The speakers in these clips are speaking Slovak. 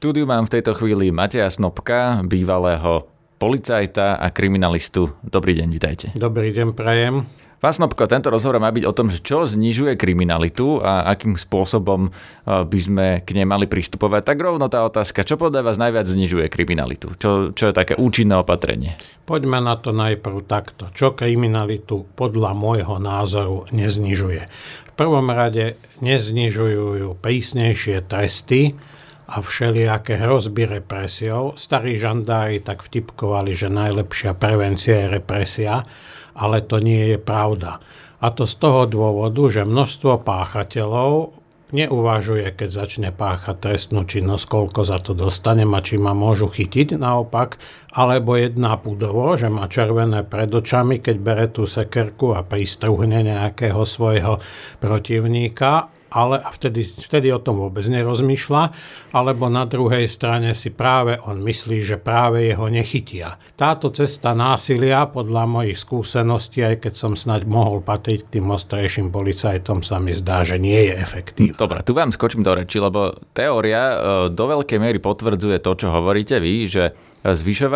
štúdiu mám v tejto chvíli Mateja Snopka, bývalého policajta a kriminalistu. Dobrý deň, vitajte. Dobrý deň, prajem. Pán Snopko, tento rozhovor má byť o tom, čo znižuje kriminalitu a akým spôsobom e, by sme k nej mali pristupovať. Tak rovno tá otázka, čo podľa vás najviac znižuje kriminalitu? Čo, čo je také účinné opatrenie? Poďme na to najprv takto. Čo kriminalitu podľa môjho názoru neznižuje? V prvom rade neznižujú prísnejšie tresty, a všelijaké hrozby represiou. Starí žandári tak vtipkovali, že najlepšia prevencia je represia ale to nie je pravda. A to z toho dôvodu, že množstvo páchateľov neuvažuje, keď začne páchať trestnú činnosť, koľko za to dostanem a či ma môžu chytiť naopak, alebo jedná pudovo, že má červené pred očami, keď bere tú sekerku a pristruhne nejakého svojho protivníka ale vtedy, vtedy o tom vôbec nerozmýšľa, alebo na druhej strane si práve on myslí, že práve jeho nechytia. Táto cesta násilia, podľa mojich skúseností, aj keď som snaď mohol patriť k tým ostrejším policajtom, sa mi zdá, že nie je efektívna. Dobre, tu vám skočím do reči, lebo teória e, do veľkej miery potvrdzuje to, čo hovoríte vy, že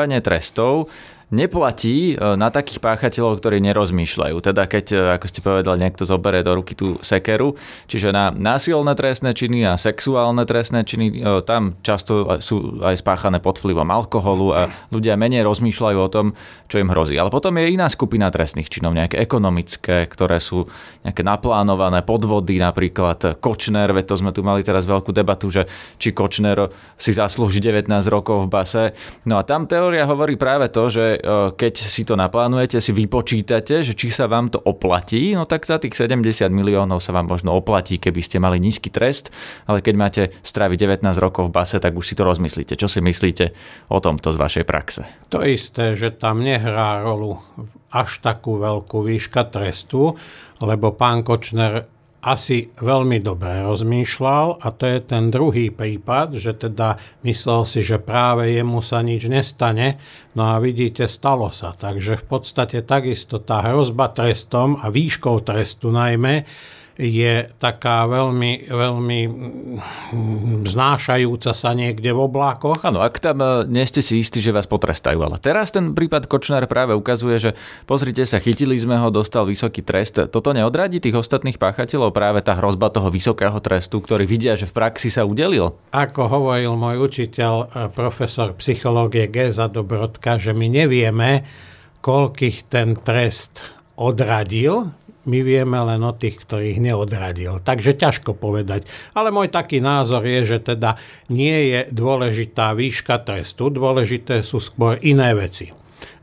zvyšovanie trestov neplatí e, na takých páchateľov, ktorí nerozmýšľajú. Teda keď, e, ako ste povedali, niekto zoberie do ruky tú sekeru, čiže na násilné trestné činy a sexuálne trestné činy, e, tam často sú aj spáchané pod vplyvom alkoholu a ľudia menej rozmýšľajú o tom, čo im hrozí. Ale potom je iná skupina trestných činov, nejaké ekonomické, ktoré sú nejaké naplánované podvody, napríklad Kočner, veď to sme tu mali teraz veľkú debatu, že či Kočner si zaslúži 19 rokov v base. No a tam teória hovorí práve to, že E, keď si to naplánujete, si vypočítate, že či sa vám to oplatí, no tak za tých 70 miliónov sa vám možno oplatí, keby ste mali nízky trest, ale keď máte stráviť 19 rokov v base, tak už si to rozmyslíte. Čo si myslíte o tomto z vašej praxe? To isté, že tam nehrá rolu až takú veľkú výška trestu, lebo pán Kočner asi veľmi dobre rozmýšľal a to je ten druhý prípad, že teda myslel si, že práve jemu sa nič nestane, no a vidíte, stalo sa. Takže v podstate takisto tá hrozba trestom a výškou trestu najmä je taká veľmi, veľmi znášajúca sa niekde v oblákoch. Áno, ak tam e, nie ste si istí, že vás potrestajú. Ale teraz ten prípad Kočnár práve ukazuje, že pozrite sa, chytili sme ho, dostal vysoký trest. Toto neodradí tých ostatných páchateľov práve tá hrozba toho vysokého trestu, ktorý vidia, že v praxi sa udelil? Ako hovoril môj učiteľ, e, profesor psychológie Geza Dobrodka, že my nevieme, koľkých ten trest odradil, my vieme len o tých, ktorých neodradil. Takže ťažko povedať. Ale môj taký názor je, že teda nie je dôležitá výška trestu, dôležité sú skôr iné veci.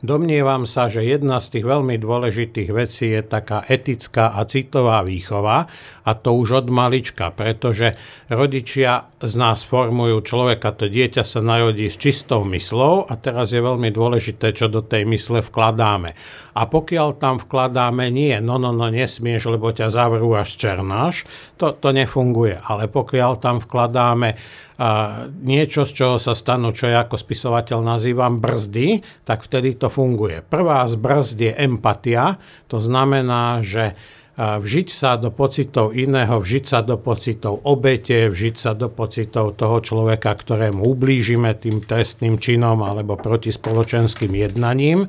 Domnievam sa, že jedna z tých veľmi dôležitých vecí je taká etická a citová výchova a to už od malička, pretože rodičia z nás formujú človeka, to dieťa sa narodí s čistou myslou a teraz je veľmi dôležité, čo do tej mysle vkladáme. A pokiaľ tam vkladáme nie, no, no, no, nesmieš, lebo ťa zavrú až černáš, to, to nefunguje. Ale pokiaľ tam vkladáme a niečo, z čoho sa stanú, čo ja ako spisovateľ nazývam brzdy, tak vtedy to funguje. Prvá z brzd je empatia, to znamená, že vžiť sa do pocitov iného, vžiť sa do pocitov obete, vžiť sa do pocitov toho človeka, ktorému ublížime tým trestným činom alebo protispoločenským jednaním.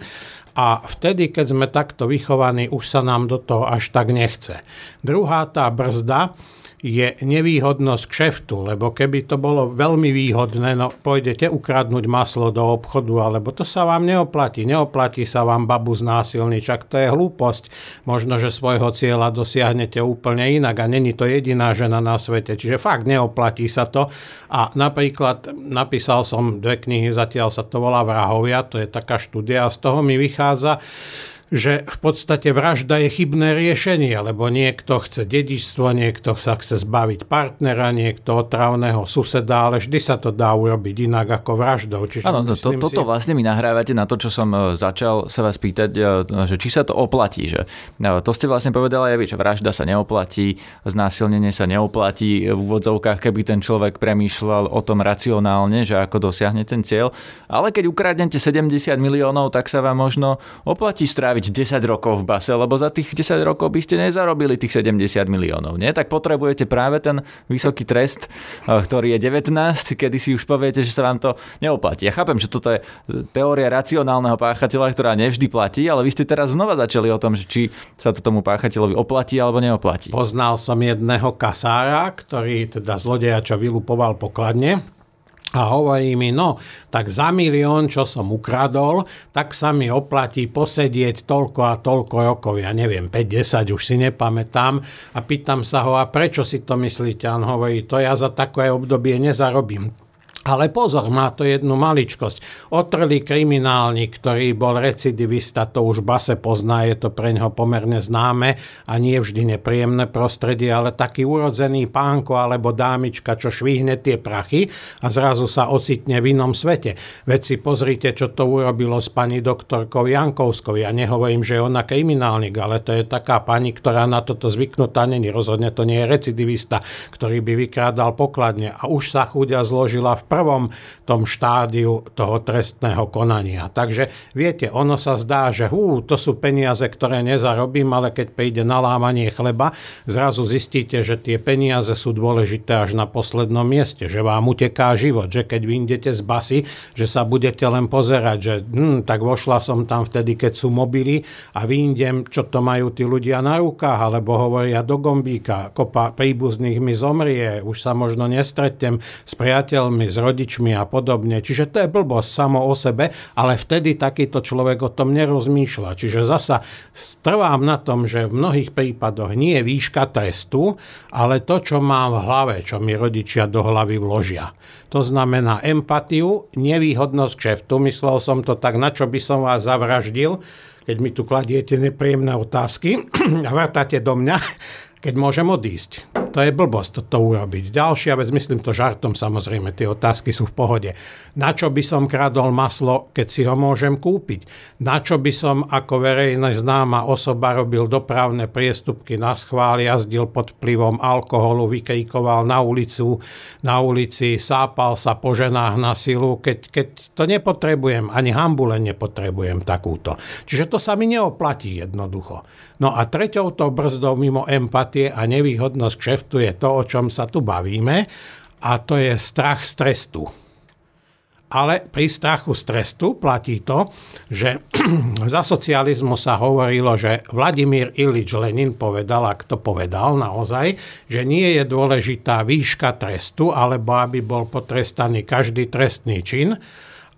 A vtedy, keď sme takto vychovaní, už sa nám do toho až tak nechce. Druhá tá brzda je nevýhodnosť kšeftu, lebo keby to bolo veľmi výhodné, no pôjdete ukradnúť maslo do obchodu, alebo to sa vám neoplatí. Neoplatí sa vám babu znásilniť, čak to je hlúposť. Možno, že svojho cieľa dosiahnete úplne inak a není to jediná žena na svete, čiže fakt neoplatí sa to. A napríklad napísal som dve knihy, zatiaľ sa to volá Vrahovia, to je taká štúdia a z toho mi vychádza, že v podstate vražda je chybné riešenie, lebo niekto chce dedičstvo, niekto sa chce zbaviť partnera, niekto otravného suseda, ale vždy sa to dá urobiť inak ako vraždou. Áno, to, to, toto si... vlastne mi nahrávate na to, čo som e, začal sa vás pýtať, e, že či sa to oplatí. Že, e, to ste vlastne povedali aj vy, že vražda sa neoplatí, znásilnenie sa neoplatí v úvodzovkách, keby ten človek premýšľal o tom racionálne, že ako dosiahne ten cieľ. Ale keď ukradnete 70 miliónov, tak sa vám možno oplatí stráviť stráviť 10 rokov v base, lebo za tých 10 rokov by ste nezarobili tých 70 miliónov. Nie? Tak potrebujete práve ten vysoký trest, eh, ktorý je 19, kedy si už poviete, že sa vám to neoplatí. Ja chápem, že toto je teória racionálneho páchateľa, ktorá nevždy platí, ale vy ste teraz znova začali o tom, že či sa to tomu páchateľovi oplatí alebo neoplatí. Poznal som jedného kasára, ktorý teda zlodeja, čo vylupoval pokladne, a hovorí mi, no, tak za milión, čo som ukradol, tak sa mi oplatí posedieť toľko a toľko rokov, ja neviem, 5-10, už si nepamätám. A pýtam sa ho, a prečo si to myslíte? A on hovorí, to ja za takové obdobie nezarobím. Ale pozor, má to jednu maličkosť. Otrlý kriminálnik, ktorý bol recidivista, to už base pozná, je to pre neho pomerne známe a nie vždy nepríjemné prostredie, ale taký urodzený pánko alebo dámička, čo švihne tie prachy a zrazu sa ocitne v inom svete. Veď si pozrite, čo to urobilo s pani doktorkou Jankovskou. Ja nehovorím, že je ona kriminálnik, ale to je taká pani, ktorá na toto zvyknutá není. Rozhodne to nie je recidivista, ktorý by vykrádal pokladne a už sa chudia zložila v prvom tom štádiu toho trestného konania. Takže viete, ono sa zdá, že hú, to sú peniaze, ktoré nezarobím, ale keď príde na lámanie chleba, zrazu zistíte, že tie peniaze sú dôležité až na poslednom mieste, že vám uteká život, že keď vyjdete z basy, že sa budete len pozerať, že hm, tak vošla som tam vtedy, keď sú mobily a vyjdem, čo to majú tí ľudia na rukách, alebo hovoria do gombíka, kopa príbuzných mi zomrie, už sa možno nestretnem s priateľmi, s rodičmi a podobne. Čiže to je blbosť samo o sebe, ale vtedy takýto človek o tom nerozmýšľa. Čiže zasa trvám na tom, že v mnohých prípadoch nie je výška trestu, ale to, čo mám v hlave, čo mi rodičia do hlavy vložia. To znamená empatiu, nevýhodnosť kšeftu. Myslel som to tak, na čo by som vás zavraždil, keď mi tu kladiete nepríjemné otázky a vrtáte do mňa, keď môžem odísť to je blbosť toto urobiť. Ďalšia vec, myslím to žartom samozrejme, tie otázky sú v pohode. Na čo by som kradol maslo, keď si ho môžem kúpiť? Na čo by som ako verejne známa osoba robil dopravné priestupky na schvál, jazdil pod vplyvom alkoholu, vykejkoval na ulicu, na ulici, sápal sa po ženách na silu, keď, keď to nepotrebujem, ani hambule nepotrebujem takúto. Čiže to sa mi neoplatí jednoducho. No a treťou to brzdou mimo empatie a nevýhodnosť kšeftu je to, o čom sa tu bavíme, a to je strach z trestu. Ale pri strachu z trestu platí to, že za socializmu sa hovorilo, že Vladimír Ilič Lenin povedal, ak to povedal naozaj, že nie je dôležitá výška trestu, alebo aby bol potrestaný každý trestný čin,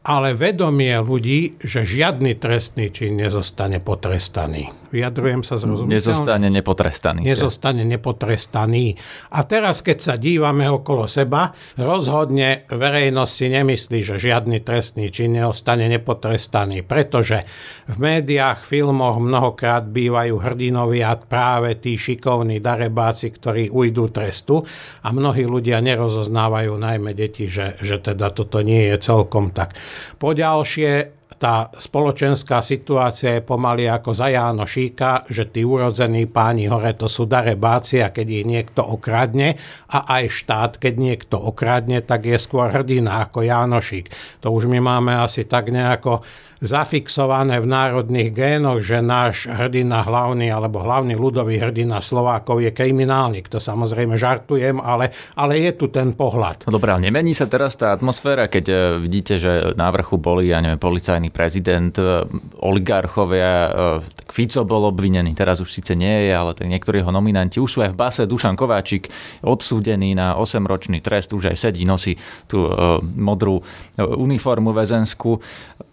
ale vedomie ľudí, že žiadny trestný čin nezostane potrestaný. Vyjadrujem sa zrozumiteľne? Nezostane nepotrestaný. Nezostane nepotrestaný. A teraz, keď sa dívame okolo seba, rozhodne verejnosť si nemyslí, že žiadny trestný čin neostane nepotrestaný, pretože v médiách, filmoch mnohokrát bývajú hrdinovia práve tí šikovní darebáci, ktorí ujdú trestu a mnohí ľudia nerozoznávajú, najmä deti, že, že teda toto nie je celkom tak. Poďalšie, tá spoločenská situácia je pomaly ako za Jáno Šíka, že tí urodzení páni hore to sú darebáci a keď ich niekto okradne a aj štát, keď niekto okradne, tak je skôr hrdina ako Jánošík. To už my máme asi tak nejako zafixované v národných génoch, že náš hrdina hlavný alebo hlavný ľudový hrdina Slovákov je kriminálnik. To samozrejme žartujem, ale, ale je tu ten pohľad. No dobré, ale nemení sa teraz tá atmosféra, keď e, vidíte, že na vrchu boli, ja neviem, policajný prezident, e, oligarchovia, e, tak Fico bol obvinený, teraz už síce nie je, ale tak niektorí jeho nominanti už sú aj v base. Dušan Kováčik odsúdený na 8-ročný trest, už aj sedí, nosí tú modrú uniformu väzenskú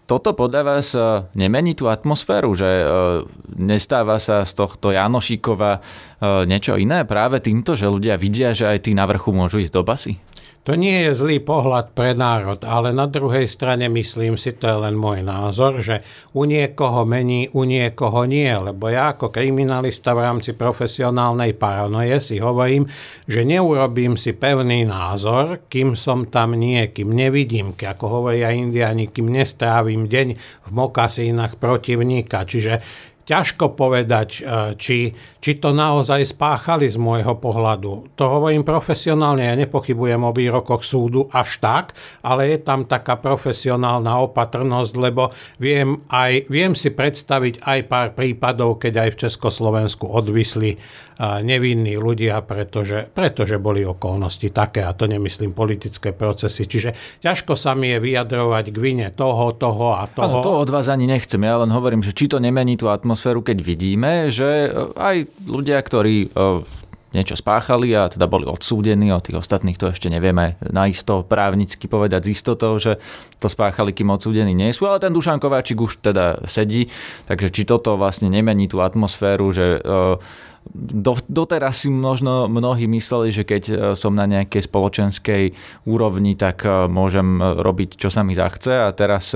toto podľa vás e, nemení tú atmosféru, že e, nestáva sa z tohto Janošíkova e, niečo iné práve týmto, že ľudia vidia, že aj tí na vrchu môžu ísť do basy? To nie je zlý pohľad pre národ, ale na druhej strane myslím si, to je len môj názor, že u niekoho mení, u niekoho nie, lebo ja ako kriminalista v rámci profesionálnej paranoje si hovorím, že neurobím si pevný názor, kým som tam nie, kým nevidím, ako hovoria indiani, kým nestrávim deň v mokasínach protivníka. Čiže ťažko povedať, e, či, či to naozaj spáchali z môjho pohľadu. To hovorím profesionálne, ja nepochybujem o výrokoch súdu až tak, ale je tam taká profesionálna opatrnosť, lebo viem, aj, viem si predstaviť aj pár prípadov, keď aj v Československu odvisli e, nevinní ľudia, pretože, pretože boli okolnosti také, a to nemyslím politické procesy. Čiže ťažko sa mi je vyjadrovať k vine toho, toho a toho. Ano, to od vás ani nechcem, ja len hovorím, že či to nemení tú atmosféru atmosféru, keď vidíme, že e, aj ľudia, ktorí e, niečo spáchali a teda boli odsúdení, o tých ostatných to ešte nevieme naisto právnicky povedať z istotou, že to spáchali, kým odsúdení nie sú, ale ten Dušan Kováčik už teda sedí, takže či toto vlastne nemení tú atmosféru, že e, do, doteraz si možno mnohí mysleli, že keď som na nejakej spoločenskej úrovni, tak môžem robiť, čo sa mi zachce a teraz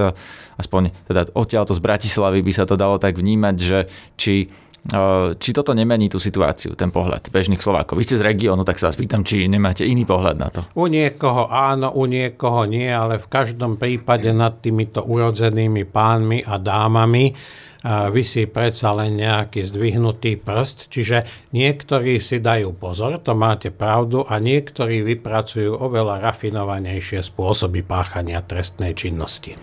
aspoň teda odtiaľto z Bratislavy by sa to dalo tak vnímať, že či či toto nemení tú situáciu, ten pohľad bežných Slovákov. Vy ste z regiónu, tak sa vás pýtam, či nemáte iný pohľad na to. U niekoho áno, u niekoho nie, ale v každom prípade nad týmito urodzenými pánmi a dámami vysí predsa len nejaký zdvihnutý prst, čiže niektorí si dajú pozor, to máte pravdu, a niektorí vypracujú oveľa rafinovanejšie spôsoby páchania trestnej činnosti.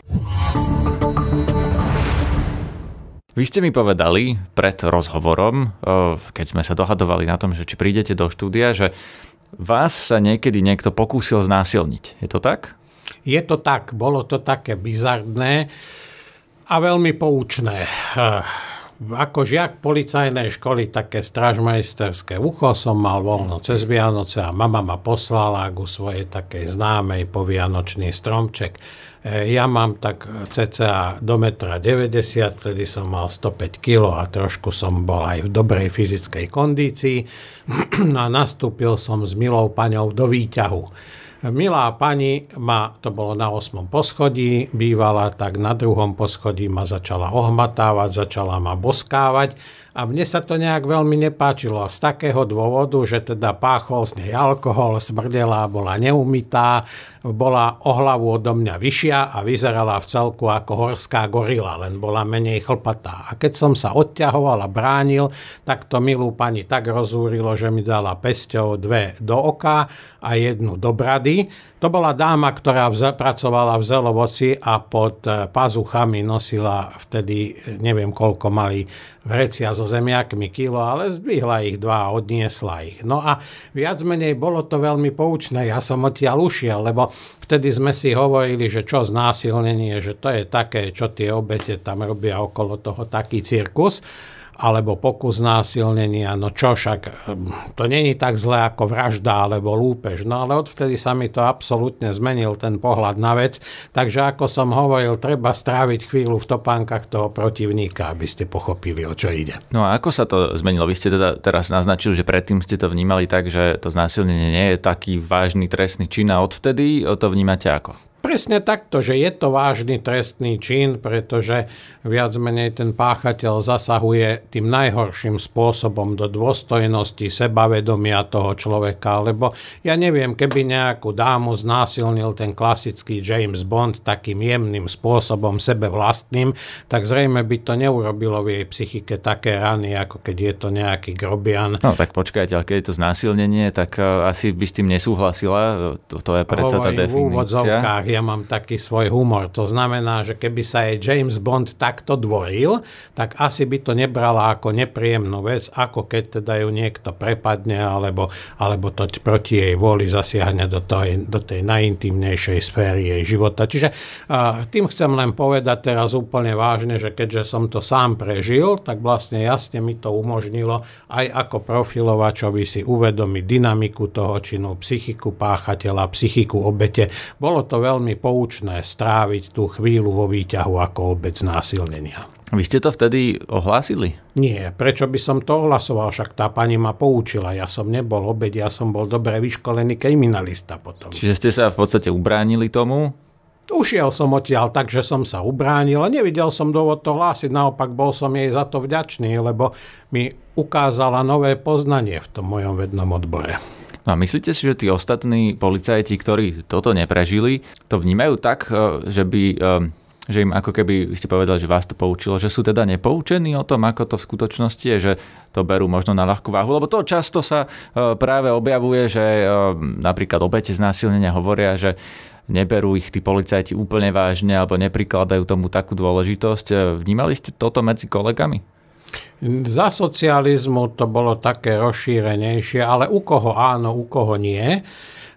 Vy ste mi povedali pred rozhovorom, keď sme sa dohadovali na tom, že či prídete do štúdia, že vás sa niekedy niekto pokúsil znásilniť. Je to tak? Je to tak. Bolo to také bizardné a veľmi poučné. Ako žiak policajnej školy, také stražmajsterské ucho som mal voľno cez Vianoce a mama ma poslala ku svojej takej známej povianočný stromček. E, ja mám tak cca do metra 90, vtedy som mal 105 kg a trošku som bol aj v dobrej fyzickej kondícii a nastúpil som s milou paňou do výťahu. Milá pani ma, to bolo na 8. poschodí, bývala, tak na druhom poschodí ma začala ohmatávať, začala ma boskávať a mne sa to nejak veľmi nepáčilo. Z takého dôvodu, že teda páchol z nej alkohol, smrdela, bola neumytá, bola o hlavu odo mňa vyššia a vyzerala v celku ako horská gorila, len bola menej chlpatá. A keď som sa odťahoval a bránil, tak to milú pani tak rozúrilo, že mi dala pesťou dve do oka a jednu do brady. To bola dáma, ktorá pracovala v Zelovoci a pod eh, pazuchami nosila vtedy, eh, neviem koľko mali vrecia so zemiakmi kilo, ale zdvihla ich dva a odniesla ich. No a viac menej bolo to veľmi poučné. Ja som odtiaľ ušiel, lebo vtedy sme si hovorili, že čo znásilnenie, že to je také, čo tie obete tam robia okolo toho taký cirkus alebo pokus násilnenia, no čo však, to není tak zlé ako vražda alebo lúpež. No ale odvtedy sa mi to absolútne zmenil ten pohľad na vec, takže ako som hovoril, treba stráviť chvíľu v topánkach toho protivníka, aby ste pochopili, o čo ide. No a ako sa to zmenilo? Vy ste teda teraz naznačili, že predtým ste to vnímali tak, že to znásilnenie nie je taký vážny trestný čin a odvtedy to vnímate ako? Presne takto, že je to vážny trestný čin, pretože viac menej ten páchateľ zasahuje tým najhorším spôsobom do dôstojnosti, sebavedomia toho človeka, lebo ja neviem, keby nejakú dámu znásilnil ten klasický James Bond takým jemným spôsobom, sebe vlastným, tak zrejme by to neurobilo v jej psychike také rany, ako keď je to nejaký grobian. No tak počkajte, ale keď je to znásilnenie, tak uh, asi by s tým nesúhlasila, to, to je predsa tá definícia ja mám taký svoj humor. To znamená, že keby sa jej James Bond takto dvoril, tak asi by to nebrala ako nepríjemnú vec, ako keď teda ju niekto prepadne alebo, alebo to proti jej vôli zasiahne do, toho, do tej najintimnejšej sféry jej života. Čiže tým chcem len povedať teraz úplne vážne, že keďže som to sám prežil, tak vlastne jasne mi to umožnilo aj ako profilovačovi si uvedomiť dynamiku toho činu, psychiku páchateľa, psychiku obete. Bolo to veľmi veľmi poučné stráviť tú chvíľu vo výťahu ako obec násilnenia. Vy ste to vtedy ohlásili? Nie, prečo by som to ohlasoval, však tá pani ma poučila, ja som nebol obeď, ja som bol dobre vyškolený kriminalista potom. Čiže ste sa v podstate ubránili tomu? Ušiel som odtiaľ tak, že som sa ubránil a nevidel som dôvod to hlásiť, naopak bol som jej za to vďačný, lebo mi ukázala nové poznanie v tom mojom vednom odbore. No a myslíte si, že tí ostatní policajti, ktorí toto neprežili, to vnímajú tak, e, že by e, že im ako keby, ste povedali, že vás to poučilo, že sú teda nepoučení o tom, ako to v skutočnosti je, že to berú možno na ľahkú váhu, lebo to často sa e, práve objavuje, že napríklad obete znásilnenia hovoria, že neberú ich tí policajti úplne vážne alebo neprikladajú tomu takú dôležitosť. Vnímali ste toto medzi kolegami? Za socializmu to bolo také rozšírenejšie, ale u koho áno, u koho nie.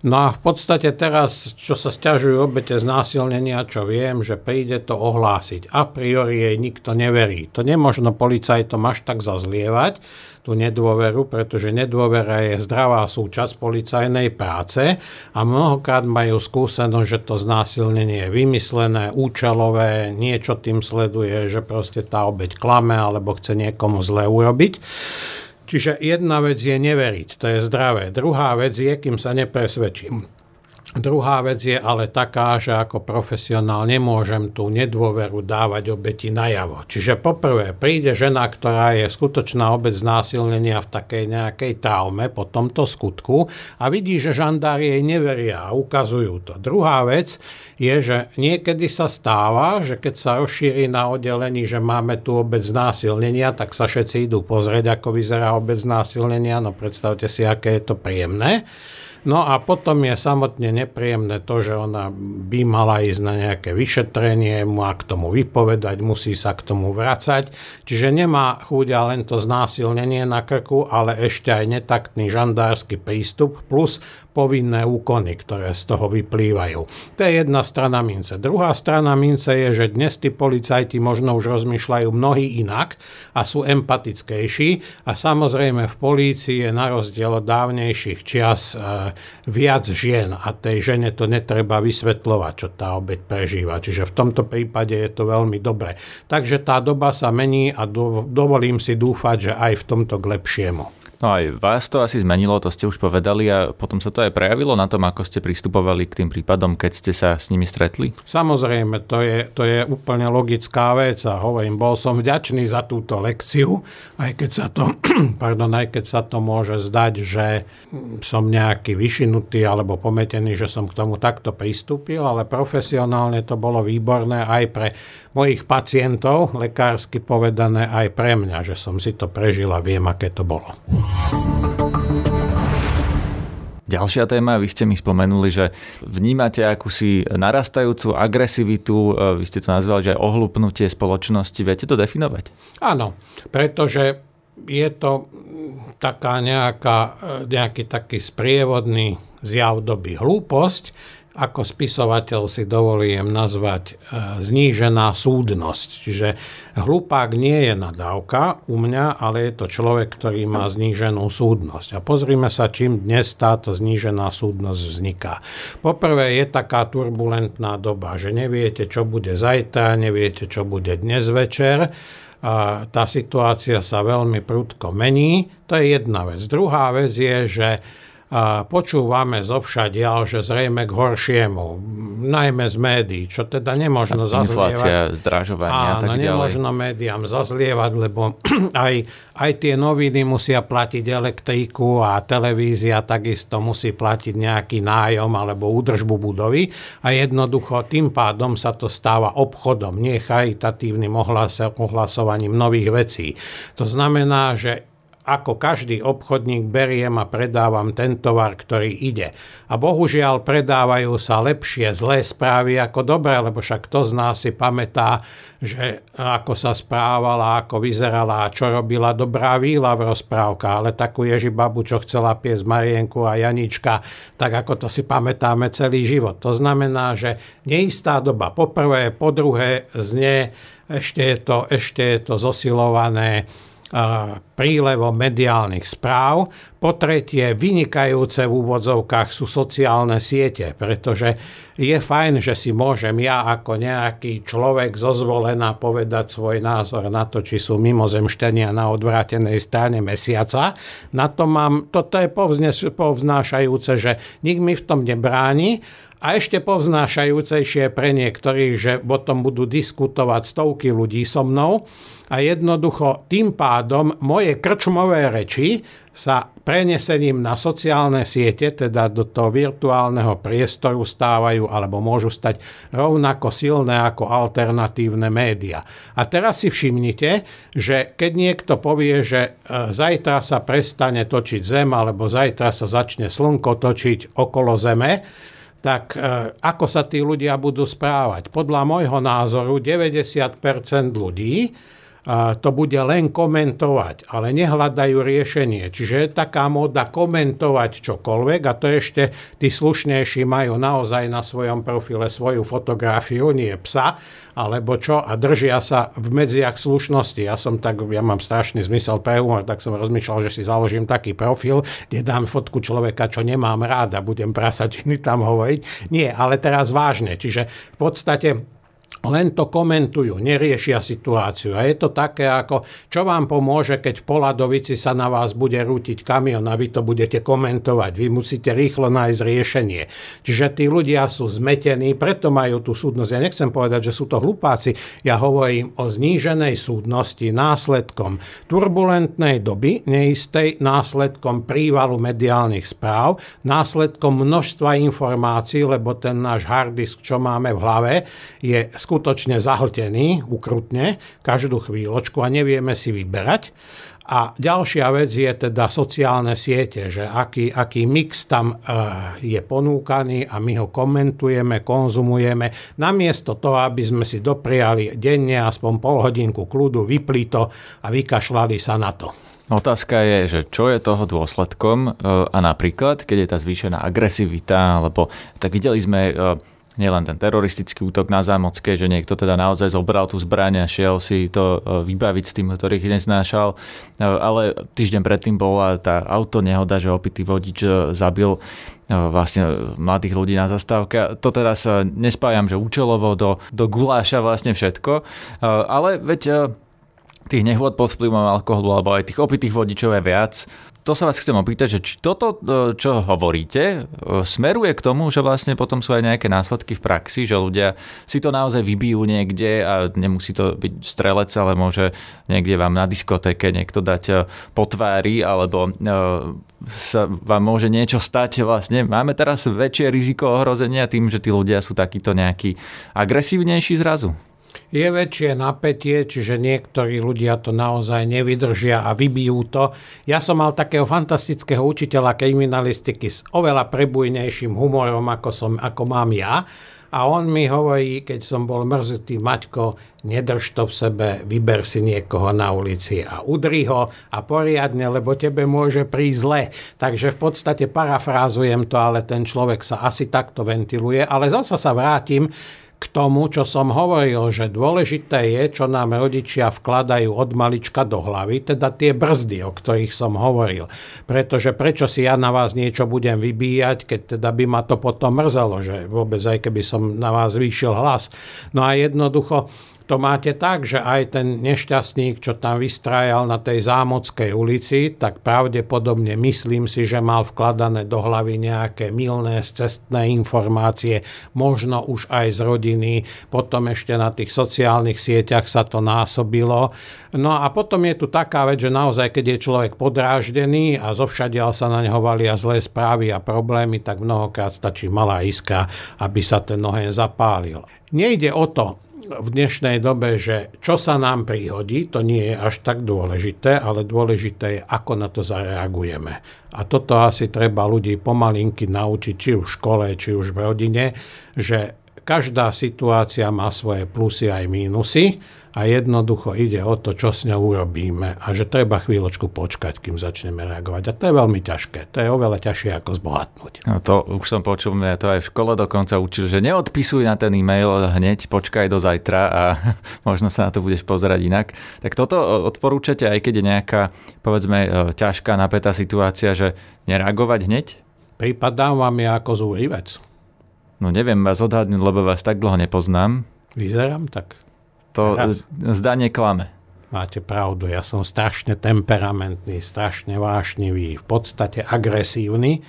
No a v podstate teraz, čo sa stiažujú obete znásilnenia, čo viem, že príde to ohlásiť. A priori jej nikto neverí. To nemožno policajtom až tak zazlievať, tú nedôveru, pretože nedôvera je zdravá súčasť policajnej práce a mnohokrát majú skúsenosť, že to znásilnenie je vymyslené, účelové, niečo tým sleduje, že proste tá obeď klame alebo chce niekomu zle urobiť. Čiže jedna vec je neveriť, to je zdravé. Druhá vec je, kým sa nepresvedčím. Druhá vec je ale taká, že ako profesionál nemôžem tú nedôveru dávať obeti najavo. Čiže poprvé príde žena, ktorá je skutočná obec znásilnenia v takej nejakej traume po tomto skutku a vidí, že žandári jej neveria a ukazujú to. Druhá vec je, že niekedy sa stáva, že keď sa rozšíri na oddelení, že máme tu obec znásilnenia, tak sa všetci idú pozrieť, ako vyzerá obec znásilnenia. No predstavte si, aké je to príjemné. No a potom je samotne nepríjemné to, že ona by mala ísť na nejaké vyšetrenie, má k tomu vypovedať, musí sa k tomu vracať. Čiže nemá chuť a len to znásilnenie na krku, ale ešte aj netaktný žandársky prístup plus povinné úkony, ktoré z toho vyplývajú. To je jedna strana mince. Druhá strana mince je, že dnes tí policajti možno už rozmýšľajú mnohí inak a sú empatickejší a samozrejme v polícii je na rozdiel od dávnejších čias e, viac žien a tej žene to netreba vysvetľovať, čo tá obeď prežíva. Čiže v tomto prípade je to veľmi dobré. Takže tá doba sa mení a do, dovolím si dúfať, že aj v tomto k lepšiemu. No aj vás to asi zmenilo, to ste už povedali a potom sa to aj prejavilo na tom, ako ste pristupovali k tým prípadom, keď ste sa s nimi stretli? Samozrejme, to je, to je úplne logická vec a hovorím, bol som vďačný za túto lekciu, aj keď sa to, pardon, aj keď sa to môže zdať, že som nejaký vyšinutý alebo pometený, že som k tomu takto pristúpil, ale profesionálne to bolo výborné aj pre mojich pacientov, lekársky povedané aj pre mňa, že som si to prežil a viem, aké to bolo. Ďalšia téma, vy ste mi spomenuli, že vnímate akúsi narastajúcu agresivitu, vy ste to nazvali, že aj ohlupnutie spoločnosti. Viete to definovať? Áno, pretože je to taká nejaká, nejaký taký sprievodný zjav doby hlúposť, ako spisovateľ si dovolím nazvať e, znížená súdnosť. Čiže hlupák nie je nadávka u mňa, ale je to človek, ktorý má zníženú súdnosť. A pozrime sa, čím dnes táto znížená súdnosť vzniká. Poprvé je taká turbulentná doba, že neviete, čo bude zajtra, neviete, čo bude dnes večer. A tá situácia sa veľmi prudko mení. To je jedna vec. Druhá vec je, že a počúvame zovšadiaľ, že zrejme k horšiemu, najmä z médií, čo teda nemožno zazlievať. Inflácia, zdražovania a tak ďalej. nemožno médiám zazlievať, lebo aj, aj tie noviny musia platiť elektriku a televízia takisto musí platiť nejaký nájom alebo údržbu budovy a jednoducho tým pádom sa to stáva obchodom, nie charitatívnym ohlasovaním nových vecí. To znamená, že ako každý obchodník beriem a predávam ten tovar, ktorý ide. A bohužiaľ predávajú sa lepšie zlé správy ako dobré, lebo však to z nás si pamätá, že ako sa správala, ako vyzerala a čo robila dobrá víla v rozprávkach, ale takú Ježibabu, čo chcela piesť Marienku a Janička, tak ako to si pamätáme celý život. To znamená, že neistá doba po prvé, po druhé znie, ešte je to, ešte je to zosilované prílevom mediálnych správ. Po tretie, vynikajúce v úvodzovkách sú sociálne siete, pretože je fajn, že si môžem ja ako nejaký človek zozvolená povedať svoj názor na to, či sú mimozemštenia na odvrátenej strane mesiaca. Na to mám, toto je povznášajúce, že nik mi v tom nebráni A ešte povznášajúcejšie pre niektorých, že o tom budú diskutovať stovky ľudí so mnou a jednoducho tým pádom moje krčmové reči sa prenesením na sociálne siete, teda do toho virtuálneho priestoru stávajú alebo môžu stať rovnako silné ako alternatívne média. A teraz si všimnite, že keď niekto povie, že e, zajtra sa prestane točiť Zem alebo zajtra sa začne Slnko točiť okolo Zeme, tak e, ako sa tí ľudia budú správať? Podľa môjho názoru 90% ľudí to bude len komentovať, ale nehľadajú riešenie. Čiže je taká móda komentovať čokoľvek a to ešte tí slušnejší majú naozaj na svojom profile svoju fotografiu, nie psa, alebo čo, a držia sa v medziach slušnosti. Ja som tak, ja mám strašný zmysel pre humor, tak som rozmýšľal, že si založím taký profil, kde dám fotku človeka, čo nemám rád a budem prasačiny tam hovoriť. Nie, ale teraz vážne. Čiže v podstate len to komentujú, neriešia situáciu. A je to také ako, čo vám pomôže, keď v Poladovici sa na vás bude rútiť kamion a vy to budete komentovať. Vy musíte rýchlo nájsť riešenie. Čiže tí ľudia sú zmetení, preto majú tú súdnosť. Ja nechcem povedať, že sú to hlupáci. Ja hovorím o zníženej súdnosti následkom turbulentnej doby, neistej, následkom prívalu mediálnych správ, následkom množstva informácií, lebo ten náš harddisk, čo máme v hlave, je skutočne zahltený, ukrutne, každú chvíľočku a nevieme si vyberať. A ďalšia vec je teda sociálne siete, že aký, aký mix tam e, je ponúkaný a my ho komentujeme, konzumujeme, namiesto toho, aby sme si dopriali denne aspoň pol hodinku kľudu, vypli to a vykašľali sa na to. Otázka je, že čo je toho dôsledkom e, a napríklad, keď je tá zvýšená agresivita, alebo tak videli sme e, nielen ten teroristický útok na Zámocké, že niekto teda naozaj zobral tú zbraň a šiel si to e, vybaviť s tým, ktorých neznášal. E, ale týždeň predtým bola tá auto nehoda, že opitý vodič e, zabil vlastne mladých ľudí na zastávke. To sa nespájam, že účelovo do, do guláša vlastne všetko, ale veď tých nehôd pod vplyvom alkoholu alebo aj tých opitých vodičov je viac to sa vás chcem opýtať, že či toto, e, čo hovoríte, e, smeruje k tomu, že vlastne potom sú aj nejaké následky v praxi, že ľudia si to naozaj vybijú niekde a nemusí to byť strelec, ale môže niekde vám na diskotéke niekto dať e, po tvári, alebo sa vám môže niečo stať vlastne. Máme teraz väčšie riziko ohrozenia tým, že tí ľudia sú takíto nejakí agresívnejší zrazu? Je väčšie napätie, čiže niektorí ľudia to naozaj nevydržia a vybijú to. Ja som mal takého fantastického učiteľa kriminalistiky s oveľa prebujnejším humorom, ako, som, ako mám ja. A on mi hovorí, keď som bol mrzutý, Maťko, nedrž to v sebe, vyber si niekoho na ulici a udri ho a poriadne, lebo tebe môže prísť zle. Takže v podstate parafrázujem to, ale ten človek sa asi takto ventiluje. Ale zasa sa vrátim k tomu, čo som hovoril, že dôležité je, čo nám rodičia vkladajú od malička do hlavy, teda tie brzdy, o ktorých som hovoril. Pretože prečo si ja na vás niečo budem vybíjať, keď teda by ma to potom mrzelo, že vôbec aj keby som na vás zvýšil hlas. No a jednoducho to máte tak, že aj ten nešťastník, čo tam vystrájal na tej Zámockej ulici, tak pravdepodobne myslím si, že mal vkladané do hlavy nejaké milné cestné informácie, možno už aj z rodiny, potom ešte na tých sociálnych sieťach sa to násobilo. No a potom je tu taká vec, že naozaj, keď je človek podráždený a zovšadiaľ sa na neho valia zlé správy a problémy, tak mnohokrát stačí malá iska, aby sa ten oheň zapálil. Nejde o to, v dnešnej dobe, že čo sa nám prihodí, to nie je až tak dôležité, ale dôležité je, ako na to zareagujeme. A toto asi treba ľudí pomalinky naučiť, či už v škole, či už v rodine, že každá situácia má svoje plusy aj mínusy a jednoducho ide o to, čo s ňou urobíme a že treba chvíľočku počkať, kým začneme reagovať. A to je veľmi ťažké. To je oveľa ťažšie ako zbohatnúť. No to už som počul, mňa to aj v škole dokonca učil, že neodpisuj na ten e-mail hneď, počkaj do zajtra a možno sa na to budeš pozerať inak. Tak toto odporúčate, aj keď je nejaká, povedzme, e, ťažká, napätá situácia, že nereagovať hneď? Prípadám vám ja ako zúrivec. No neviem vás odhadnúť, lebo vás tak dlho nepoznám. Vyzerám tak. To Teraz. zdanie klame. Máte pravdu, ja som strašne temperamentný, strašne vášnivý, v podstate agresívny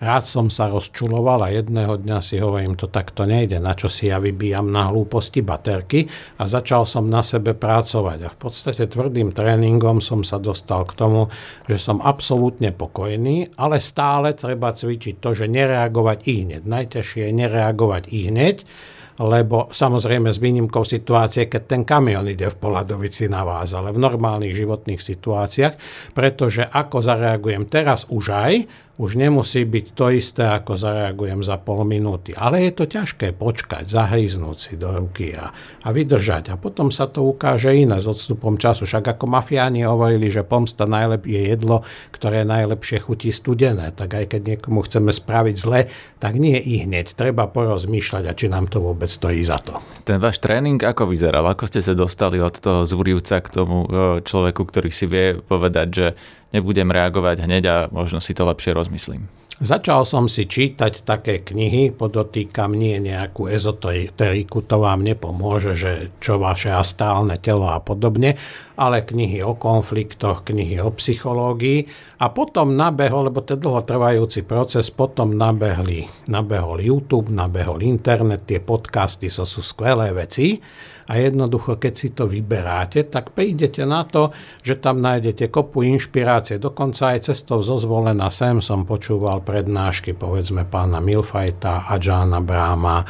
rád som sa rozčuloval a jedného dňa si hovorím, to takto nejde, na čo si ja vybíjam na hlúposti baterky a začal som na sebe pracovať. A v podstate tvrdým tréningom som sa dostal k tomu, že som absolútne pokojný, ale stále treba cvičiť to, že nereagovať i hneď. Najťažšie je nereagovať i hneď, lebo samozrejme s výnimkou situácie, keď ten kamion ide v Poladovici na vás, ale v normálnych životných situáciách, pretože ako zareagujem teraz už aj, už nemusí byť to isté, ako zareagujem za pol minúty. Ale je to ťažké počkať, zahryznúť si do ruky a, a vydržať. A potom sa to ukáže iné s odstupom času. Však ako mafiáni hovorili, že pomsta najlepšie je jedlo, ktoré najlepšie chutí studené. Tak aj keď niekomu chceme spraviť zle, tak nie i hneď. Treba porozmýšľať, a či nám to vôbec stojí za to. Ten váš tréning ako vyzeral? Ako ste sa dostali od toho zúrivca k tomu e, človeku, ktorý si vie povedať, že nebudem reagovať hneď a možno si to lepšie rozmyslím. Začal som si čítať také knihy, podotýkam nie nejakú ezoteriku, to vám nepomôže, že čo vaše astrálne telo a podobne, ale knihy o konfliktoch, knihy o psychológii a potom nabehol, lebo to je dlhotrvajúci proces, potom nabehli, nabehol YouTube, nabehol internet, tie podcasty so sú skvelé veci a jednoducho, keď si to vyberáte, tak prídete na to, že tam nájdete kopu inšpirácie. Dokonca aj cestou zo zvolená sem som počúval prednášky, povedzme pána Milfajta a Džána Bráma,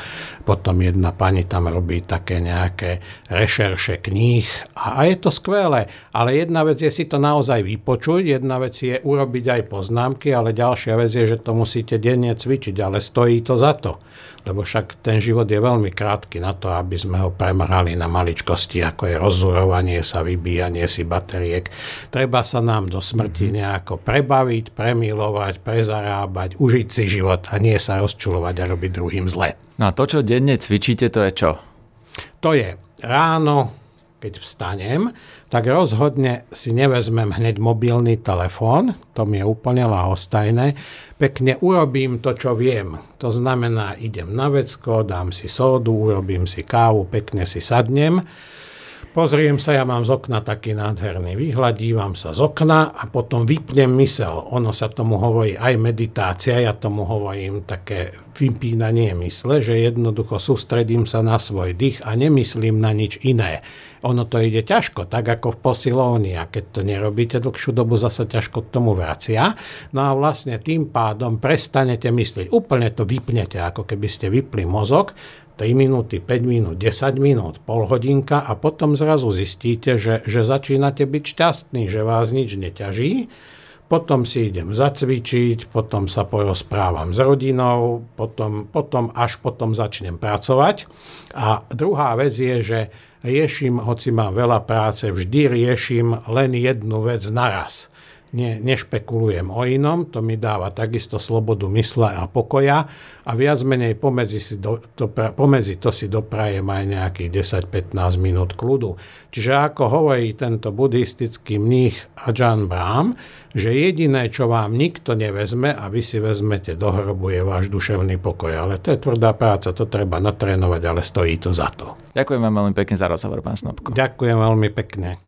potom jedna pani tam robí také nejaké rešerše kníh a, a je to skvelé. Ale jedna vec je si to naozaj vypočuť, jedna vec je urobiť aj poznámky, ale ďalšia vec je, že to musíte denne cvičiť, ale stojí to za to. Lebo však ten život je veľmi krátky na to, aby sme ho premrhali na maličkosti, ako je rozurovanie sa, vybíjanie si bateriek. Treba sa nám do smrti mhm. nejako prebaviť, premilovať, prezarábať, užiť si život a nie sa rozčulovať a robiť druhým zle. No a to, čo denne cvičíte, to je čo? To je ráno, keď vstanem, tak rozhodne si nevezmem hneď mobilný telefón, to mi je úplne lahostajné, pekne urobím to, čo viem. To znamená, idem na vecko, dám si sódu, urobím si kávu, pekne si sadnem, Pozriem sa, ja mám z okna taký nádherný výhľad, dívam sa z okna a potom vypnem mysel. Ono sa tomu hovorí aj meditácia, ja tomu hovorím také vypínanie mysle, že jednoducho sústredím sa na svoj dých a nemyslím na nič iné. Ono to ide ťažko, tak ako v posilóni a keď to nerobíte dlhšiu dobu, zase ťažko k tomu vracia. No a vlastne tým pádom prestanete myslieť, úplne to vypnete, ako keby ste vypli mozog 3 minúty, 5 minút, 10 minút, pol hodinka a potom zrazu zistíte, že, že začínate byť šťastný, že vás nič neťaží. Potom si idem zacvičiť, potom sa porozprávam s rodinou, potom, potom až potom začnem pracovať. A druhá vec je, že riešim, hoci mám veľa práce, vždy riešim len jednu vec naraz ne, nešpekulujem o inom, to mi dáva takisto slobodu mysle a pokoja a viac menej pomedzi, si do, to, pomedzi to si doprajem aj nejakých 10-15 minút kľudu. Čiže ako hovorí tento buddhistický mních Ajahn Brahm, že jediné, čo vám nikto nevezme a vy si vezmete do hrobu, je váš duševný pokoj. Ale to je tvrdá práca, to treba natrénovať, ale stojí to za to. Ďakujem vám veľmi pekne za rozhovor, pán Snopko. Ďakujem veľmi pekne.